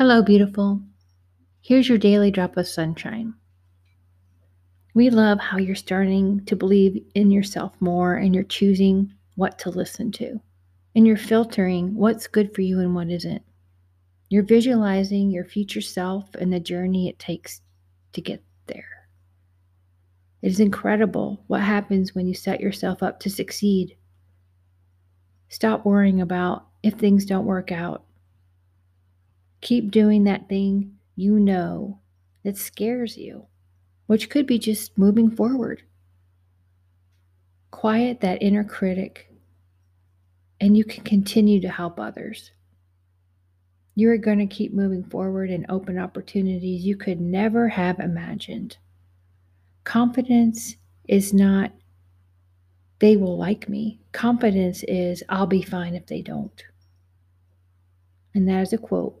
Hello, beautiful. Here's your daily drop of sunshine. We love how you're starting to believe in yourself more and you're choosing what to listen to. And you're filtering what's good for you and what isn't. You're visualizing your future self and the journey it takes to get there. It is incredible what happens when you set yourself up to succeed. Stop worrying about if things don't work out Keep doing that thing you know that scares you, which could be just moving forward. Quiet that inner critic, and you can continue to help others. You are going to keep moving forward and open opportunities you could never have imagined. Confidence is not, they will like me. Confidence is, I'll be fine if they don't. And that is a quote